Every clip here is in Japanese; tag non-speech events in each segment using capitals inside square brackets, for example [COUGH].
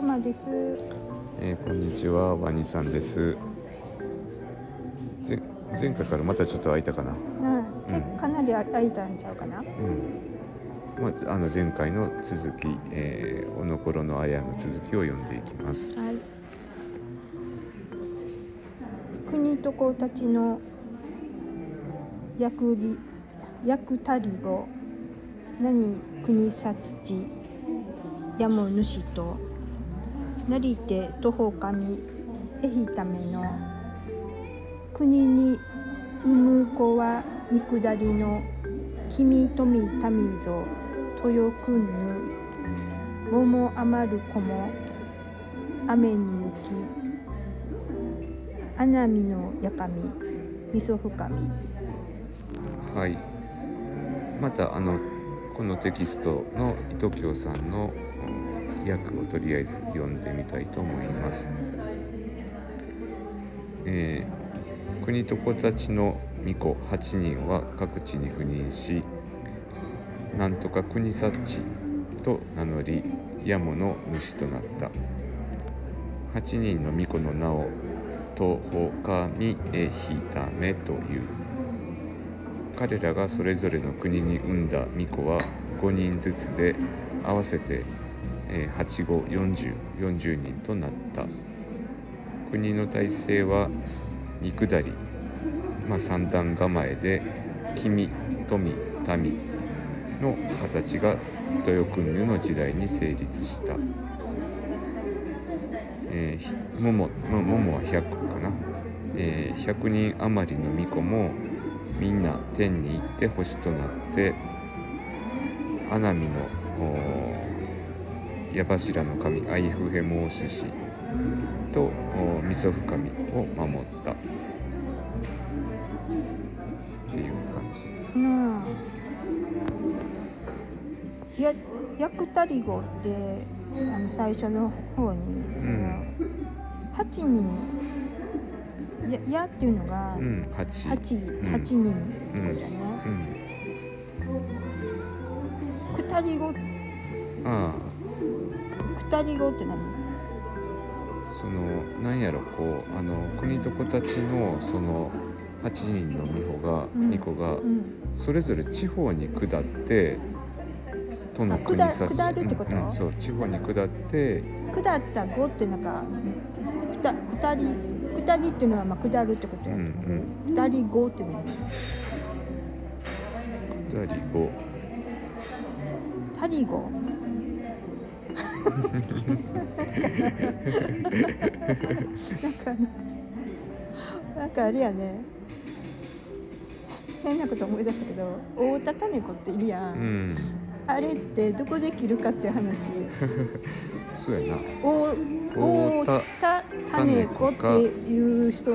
くまです。えーこんにちはワニさんです前前回からまたちょっと空いたかなうん、結構かなり空いたんちゃうかな。うんまあ、あの前回の続き、えー、おのころのあやの続きを読んでいきますはい。国と子たちの役り役たりご何国さちちやも主となりて徒歩神えひための国に産む子は見下りの君富民ぞ豊くんぬ桃余る子も雨に行き穴見のやかみみそ深みはい。またあのこのテキストの糸京さんの訳をとりあえず読んでみたいと思います、えー国と子たちの巫女8人は各地に赴任しなんとか国幸と名乗り山の主となった。8人の巫女の名をとほかみえひためという。彼らがそれぞれの国に産んだ巫女は5人ずつで合わせてえ8五40 40人となった。国の体制は二下り、まあ、三段構えで君富民の形が豊君湯の時代に成立した、えー桃桃は100かな、えー100人余りの巫女もみんな天に行って星となって穴見の矢柱の神アイフヘモーシシとおみそ深みを守った。っていう感じ。うん。や役たりごってあの最初の方に、その8人。ややっていうのがうん8、8 8人ってことだね、うん。くたりごああくたりごって何？そのなんやろこうあの国と子たちのその8人の巫女が、うん。巫女がうん。それぞれ地方に下って都の国差し下るってこと？うんうんそう地方に下って下った語ってなんか二人二人っていうのはまあ下るってこと？うんや、うん。二人語っていうのは下り後タリゴなんかあのなんかあれやね。変なこと思い出したけど大田種子っているやん、うん。あれってどこで切るかっていう話。そうやな。大大大田田種子っていう人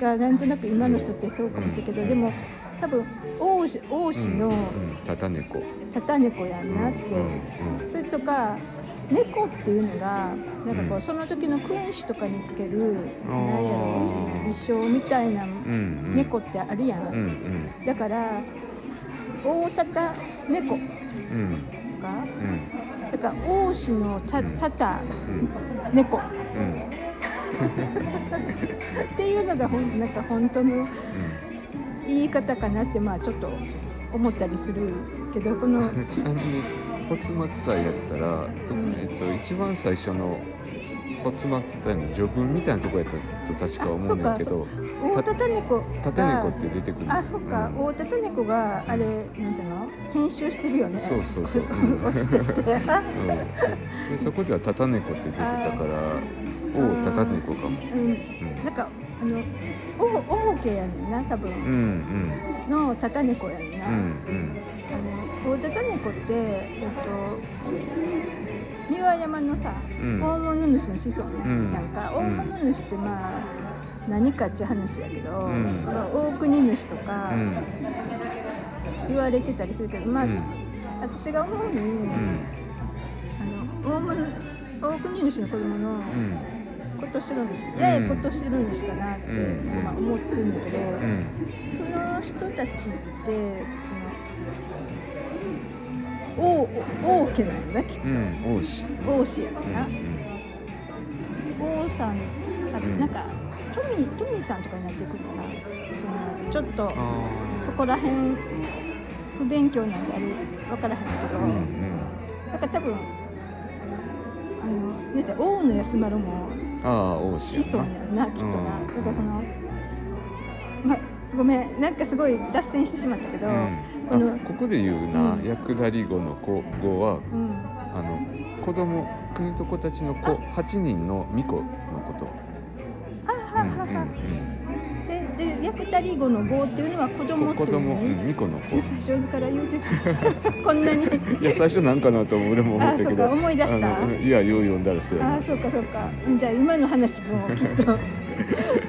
がなんとなく今の人ってそうかもしれんけど、うん。でも多分王子王子のうん。うん、たた猫。た猫やんなって、それとか猫っていうのがなんかこう、うん。その時の君主とかにつけるあー。なんやろ衣装みたいな猫ってあるやん、だから大たた猫とうん。かうん。だから王子のたうん。たたうん。猫。っうん。[LAUGHS] ていうのがほんなんか本当の言い方かなってまあちょっと思ったりするけどこの [LAUGHS] うんちなみに骨末体やったら、特にえっと一番最初の骨末体の序文みたいなとこやったと確か思うねんけど大たた猫が縦猫って出てくるあそっか、うん。大たた猫があれなんていうの？編集してるよね。そうそうそう。うん、[LAUGHS] でそこではタタネコって出てたからおおタタネコかも、うん。うん、なんかあのおおもけやねんな多分。うんうん。のたた猫やねんな、うんうん。あの大たた猫ってえっと三輪山のさ、うん。大物主の子孫ん。なんか、うん。大物主ってまあ何かっていう話やけど、ん。まあ大国主とかうん。言われてたりするけど、まあ、うん。私が思うに、うん。あの大物大国主の子供のうん。今年の主やや今年の主かなって、うん。まあ、思ってるんだけど、うん。その人たちってその王王家なのねきっと。うん王子。王子やろな、うんさんあうん。なんかトミートミーさんとかになってくるかな。ちょっとあそこら辺不勉強なんであれ分からへんけど、ーうんうん。なんか多分あのね大野安丸もああ子孫やんな。きっとな、うんだからそのまごめんなんかすごい脱線してしまったけど、うん。このあここで言うな、うん。役立り語の子語はうん。あの子供国と子たちの子8人の巫女のこと。でで役立り語の語っていうのは子供っていう供、うん、のね、巫女の子。最初から言うてたこんなに。[LAUGHS] いや最初なんかなと俺も思ったけど。あそうか思い出した。いやよう読んだらそうああそうかそうか。じゃあ今の話もきっと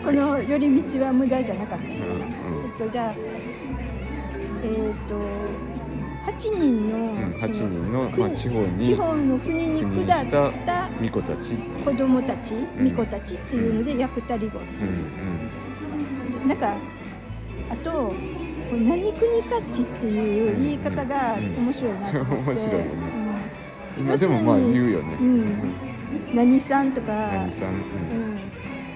この寄り道は無駄じゃなかった、えっとじゃあえっ、と8人の、うんうん、8人の、まあ、国地方に地方の国に国下っしたた巫女たち子供たち、ん巫女たちっていうので役立り語、うんなんかあと何国察知っていう言い方がうん。面白いなと思って、[LAUGHS] 面白いよね。うん、今でもまあ言うよね、うん。うん何さんとか。何さん、うん、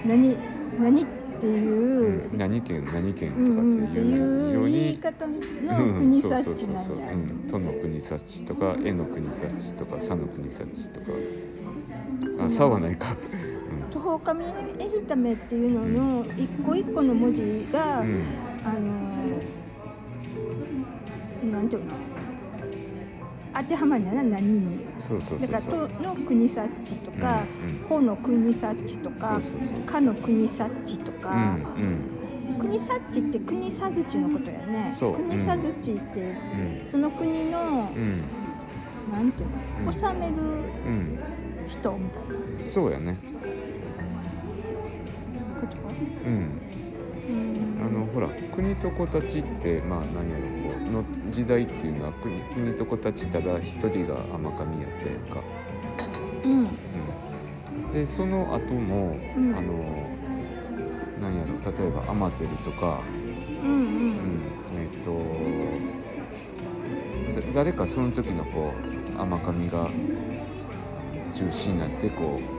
何何っていう、うん。うん、何県何県うんとかっていうよういう言いに、方のうん、国そう察知なん。そうそうそう、やう。ん、都の国察知とか絵の国察知とか佐の国察知とか。あ佐はないか、途方神エヒタメっていうのの一個一個の文字が、うん。うんあのーなんていうの？当てはまるな何にそうそうだからそう。そう「と」の国察知とかうんうん「ほ」の国察知とかそうそうそう「か」の国察知とうんか、うん。国察知って国さずちのことやね。そう。国さずちってうん。その国の、うん。なんていううん。の治めるうん。人みたいな。そうやねうん。うんあのほら国と子たちってまあ何やろこうの時代っていうのは国国と子たちただ一人が甘神やったやんか、うん。うん、でその後も、うん。あの何やろ例えばアマテルとか、うんうん。うん、えっ、とだ誰かその時のこう甘神が中心になってこう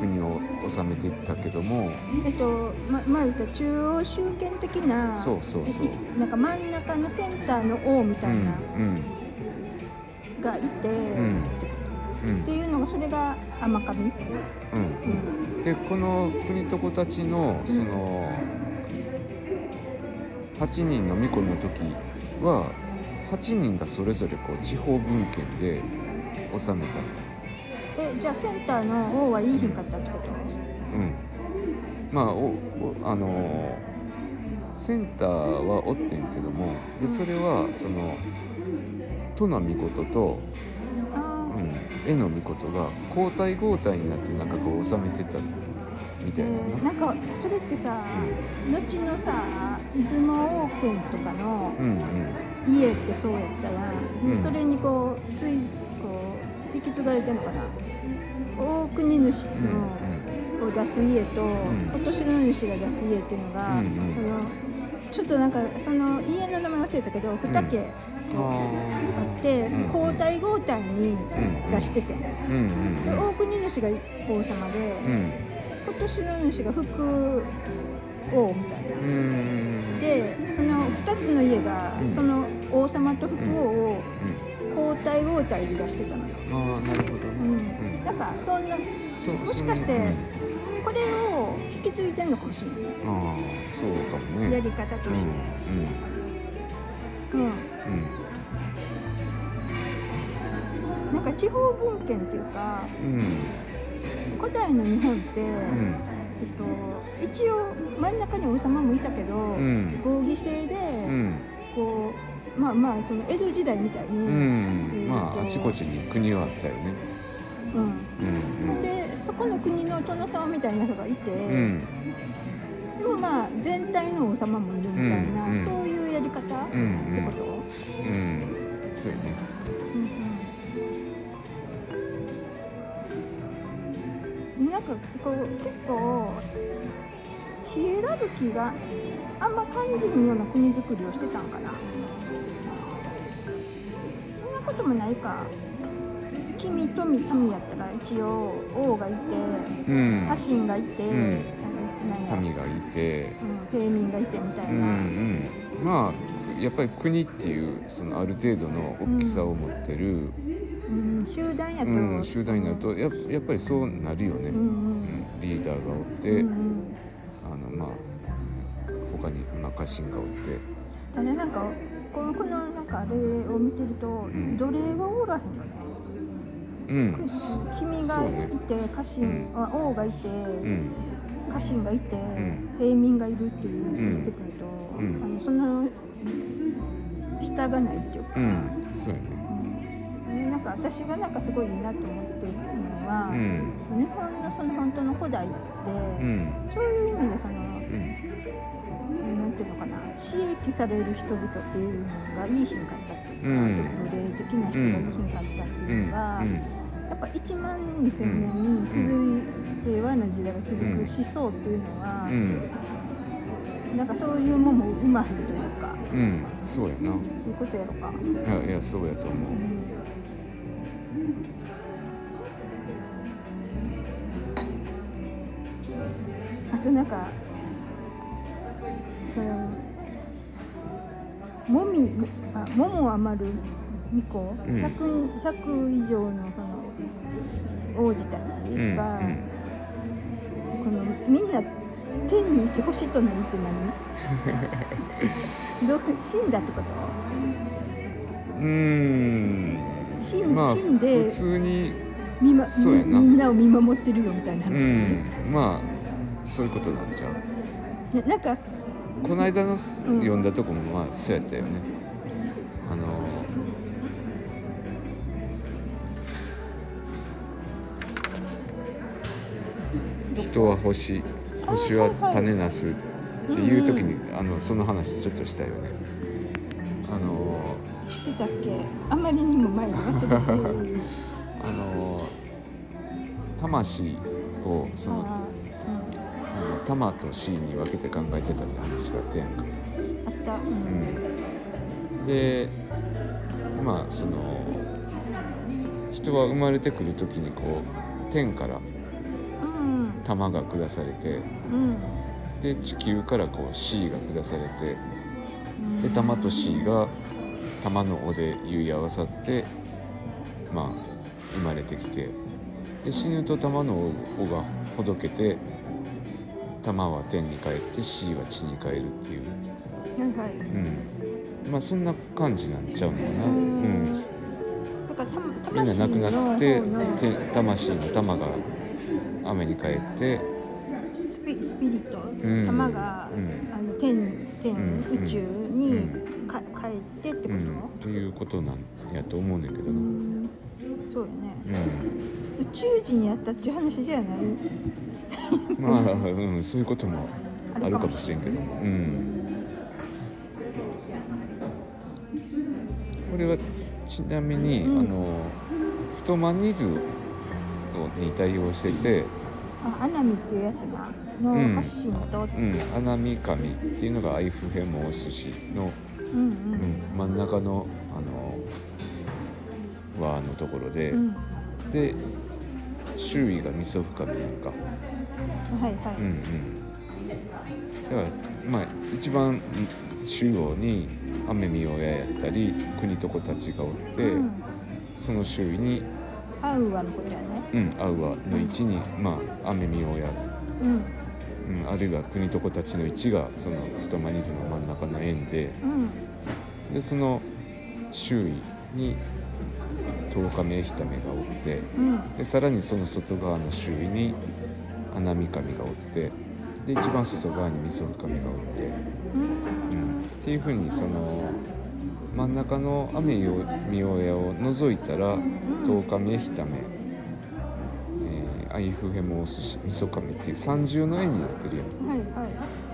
国を治めていったけどもえっとままあ中央集権的なそうそうそう。えなんか真ん中のセンターの王みたいな、うんがいて、うんうん。っていうのがそれが甘神、うんうん。でこの国と子たちのその8人の巫女の時は8人がそれぞれこう地方分権で治めたえじゃあセンターの王はいいひんかったってこと？うん。まあおおあのセンターはおってんけどもでそれはその都の巫女と、絵の巫女とが交代交代になってなんかこう治めてたみーたいな。えーなんかそれってさ後のさ出雲王権とかのうんうん。家ってそうやったら、うん。それにこうつい引き継がれてるのかな。大国主の、うんを出す家と、んお年の主が出す家っていうのが、うんうん。そのちょっとなんかその家の名前忘れたけど2家ああって、うん交代交代に出してて、ーうんうん。で大国主が王様で、うん。今年の主が副王みたいな。うんうんでその2つの家が、うん。その王様と副王をうん交代交代で出してたのよ、ああなるほどうん。だからそんなそうもしかしてうん。これを引き継いでるのかもしれない、ああそうかもね。やり方として、うんうん。うん。うん。なんか地方分権っていうかうん。古代の日本って、うん。えっと、一応真ん中に王様もいたけど、うん。合議制で、うんまあまあその江戸時代みたいに、うん。まああちこちに国はあったよね。うん。うんでそこの国の殿様みたいな人がいて、うん。うんでもまあ全体の王様もいるみたいな、うんうん。そういうやり方、うんってこと、うんそうよね。うん。なんかこう結構ヒエラルキーがあんま感じるような国づくりをしてたんかな。そんなこともないか。君富富やったら一応王がいてうん。家臣がいて、うん。民がいて。うん、平民がいてみたいうんうな、ん。まあやっぱり国っていうそのある程度の大きさを持ってる、うん集団やと、うん集団になるとややっぱりそうなるよね、リーダーがおって、家臣がおって。ただなんかこのこのなんかあれを見てると、ん。奴隷はおらへんよね。うん。君がいて家臣、うん。あ王がいて、うん。家臣がいて、ん。平民がいるっていうシステムだと、うん。あのその下がないっていうか、うん。そうやね。うん。なんか私がなんかすごいいいなと思ってるのは、うん。日本のその本当の古代って、うん。そういう意味でその、うんていうのかな？刺激される人々っていうのがいいひんかったっていうか、うん。奴隷的な人がいいひんかったっていうのが、やっぱ1万2000年に続いて、和の時代が続くうん思想っていうのは、うん。うんなんかそういうもんもうまいというかうん。そうやな。そういうことやろか。いやいやそうやと思う。あとなんかもみあ桃余る巫女、うん。100, 100以上のその王子たちうんが、このみんな天に行き星となりって何？[LAUGHS] どう死んだってこと？うんうん。死ん,、まあ死んで普通に見まそうやな。みんなを見守ってるよみたいなう話、ん。まあそういうことなんちゃうねなんかこの間のうん。読んだとこもまあそうやったよね。あの人は星星は種なすっていう時にあのその話ちょっとしたよね。あのしてたっけ？あまりにも前に忘れてる [LAUGHS] あの魂をそのああの玉と C に分けて考えてたって話があったやんか。ーあった、ううん。ん、でまあその人は生まれてくる時にこう天からうん。玉が下されてうん。で地球からこう C が下されてうん。で玉と C が玉の尾で結い合わさってまあ生まれてきてで死ぬと玉の尾がほどけて玉は天に帰って C は地に帰るっていう。はいはい。うん、まあそんな感じなんちゃうのかな、うん、だからたみんな亡くなってて魂の玉が雨に帰って。スピスピリット、うん。玉が、うん。あの天天、うん。宇宙うにん。か、帰ってってこと、うん、ということなんやと思うねんけどな、うん。そうよね。うん、宇宙人やったっていう話じゃない？まあ、うん、そういうこともあるかもしれんけどうん。これはちなみに、うん。あの太マニズに対応してて、あアナミっていうやつな。のうん。発信と、うん、アナミカミっていうのがアイフヘモース氏の、うんうん。うん、真ん中のあの輪のところで、うん。で周囲がミソフカミなんか、はいはい、うんうん、だからまあ一番中央に雨見親やったり国と子たちがおって、うん。その周囲に、アウアのことやね。うん、アウアの位置に、まあ、雨見親うん。うん、あるいは国と子たちの位置がその太マニズの真ん中の円で。うん。でその周囲に十日目ひためがおってうん。でさらにその外側の周囲に穴見神がおってで一番外側にみそ神がおって、うん。うん、っていうふうにその真ん中の雨よ見親を除いたら十日目ひため、えーアイフヘモースシみそ神っていう三重の円になってるやん。はいはい。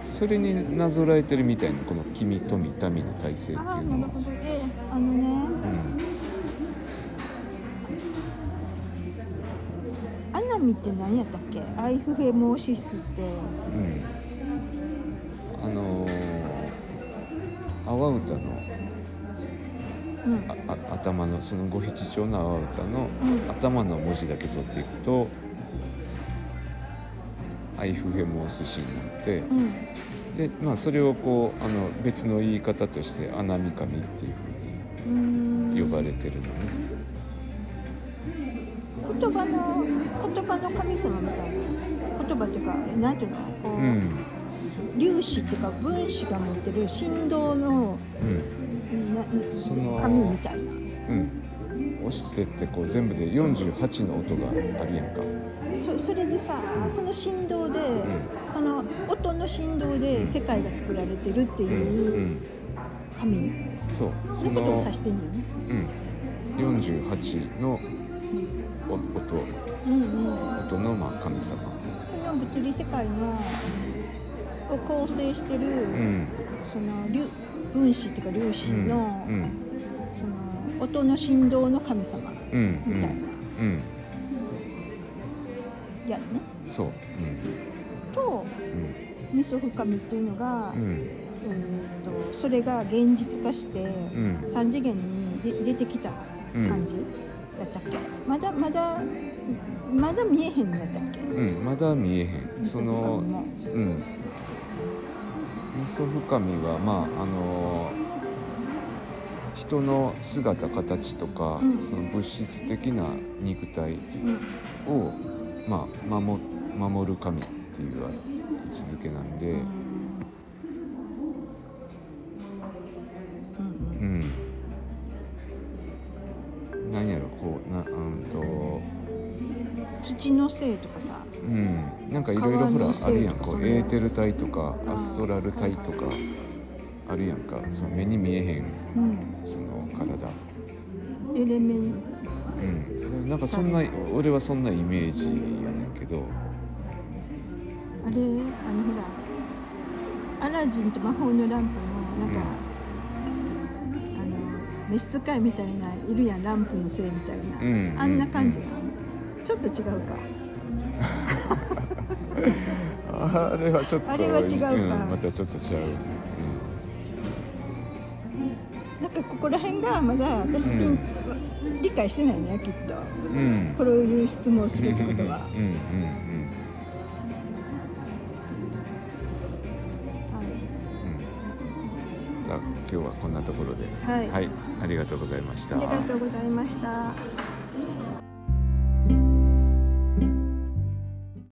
それになぞらえてるみたいなこの君富民の体制っていうのは、なるほど。えあのねアナミって何やったっけ？アイフヘモーシスって。うん、うん、あのー、阿波歌のうん。ああ頭のその五七調の阿波歌のうん。頭の文字だけ取っていくとアイフヘモースシになってうん。で、まあ、それをこうあの別の言い方として穴見神っていうふうに呼ばれてるのね。言葉の言葉の神様みたいな。言葉っていうかえなんていうの？こう、うん。粒子っていうか分子が持ってる振動のうん。の紙みたいな。うん。押してってこう全部で48の音があるやんか。そそれでさその振動で、その音の振動で世界が作られてるってうんういうん。紙、そう。そいうことをの指してんねんね？うん。48のお音うんうん。音のまあ神様。この物理世界のを構成してる、うん。その粒分子っていうか粒子うんの、うん。その音の振動の神様うんみたいな。うんやね。そう。とうん。味噌深みっていうのが、うん。うんえー、とそれが現実化してうん。3次元にで出てきた感じだったっけ、まだまだまだ見えへんのやったっけ？うんまだ見えへん。そのうん。味噌深みはまああの人の姿形とか、うん。その物質的な肉体うん。を、まあ、守守る神っていう位置づけなんで、うんうん土のせいとかさうん。なんかいろいろほらあるやんこうエーテル体とかうんアストラル体とかあるやんか。その目に見えへんうん。その体。エレメンうん。それなんかそんな俺はそんなイメージやねんけど。あれあのほらアラジンと魔法のランプのなんか、あの召使いみたいないるやん。ランプのせいみたいな、うん。あんな感じうなの、ちょっと違うか。あれはちょっとあれは違うか。ん、またちょっと違う、なんかここら辺がまだ私ピン、理解してないねきっと。うん。うん、こういう質問をするってことは、うんうんうん。じゃあ今日はこんなところで。はい、はい、ありがとうございました。ありがとうございました。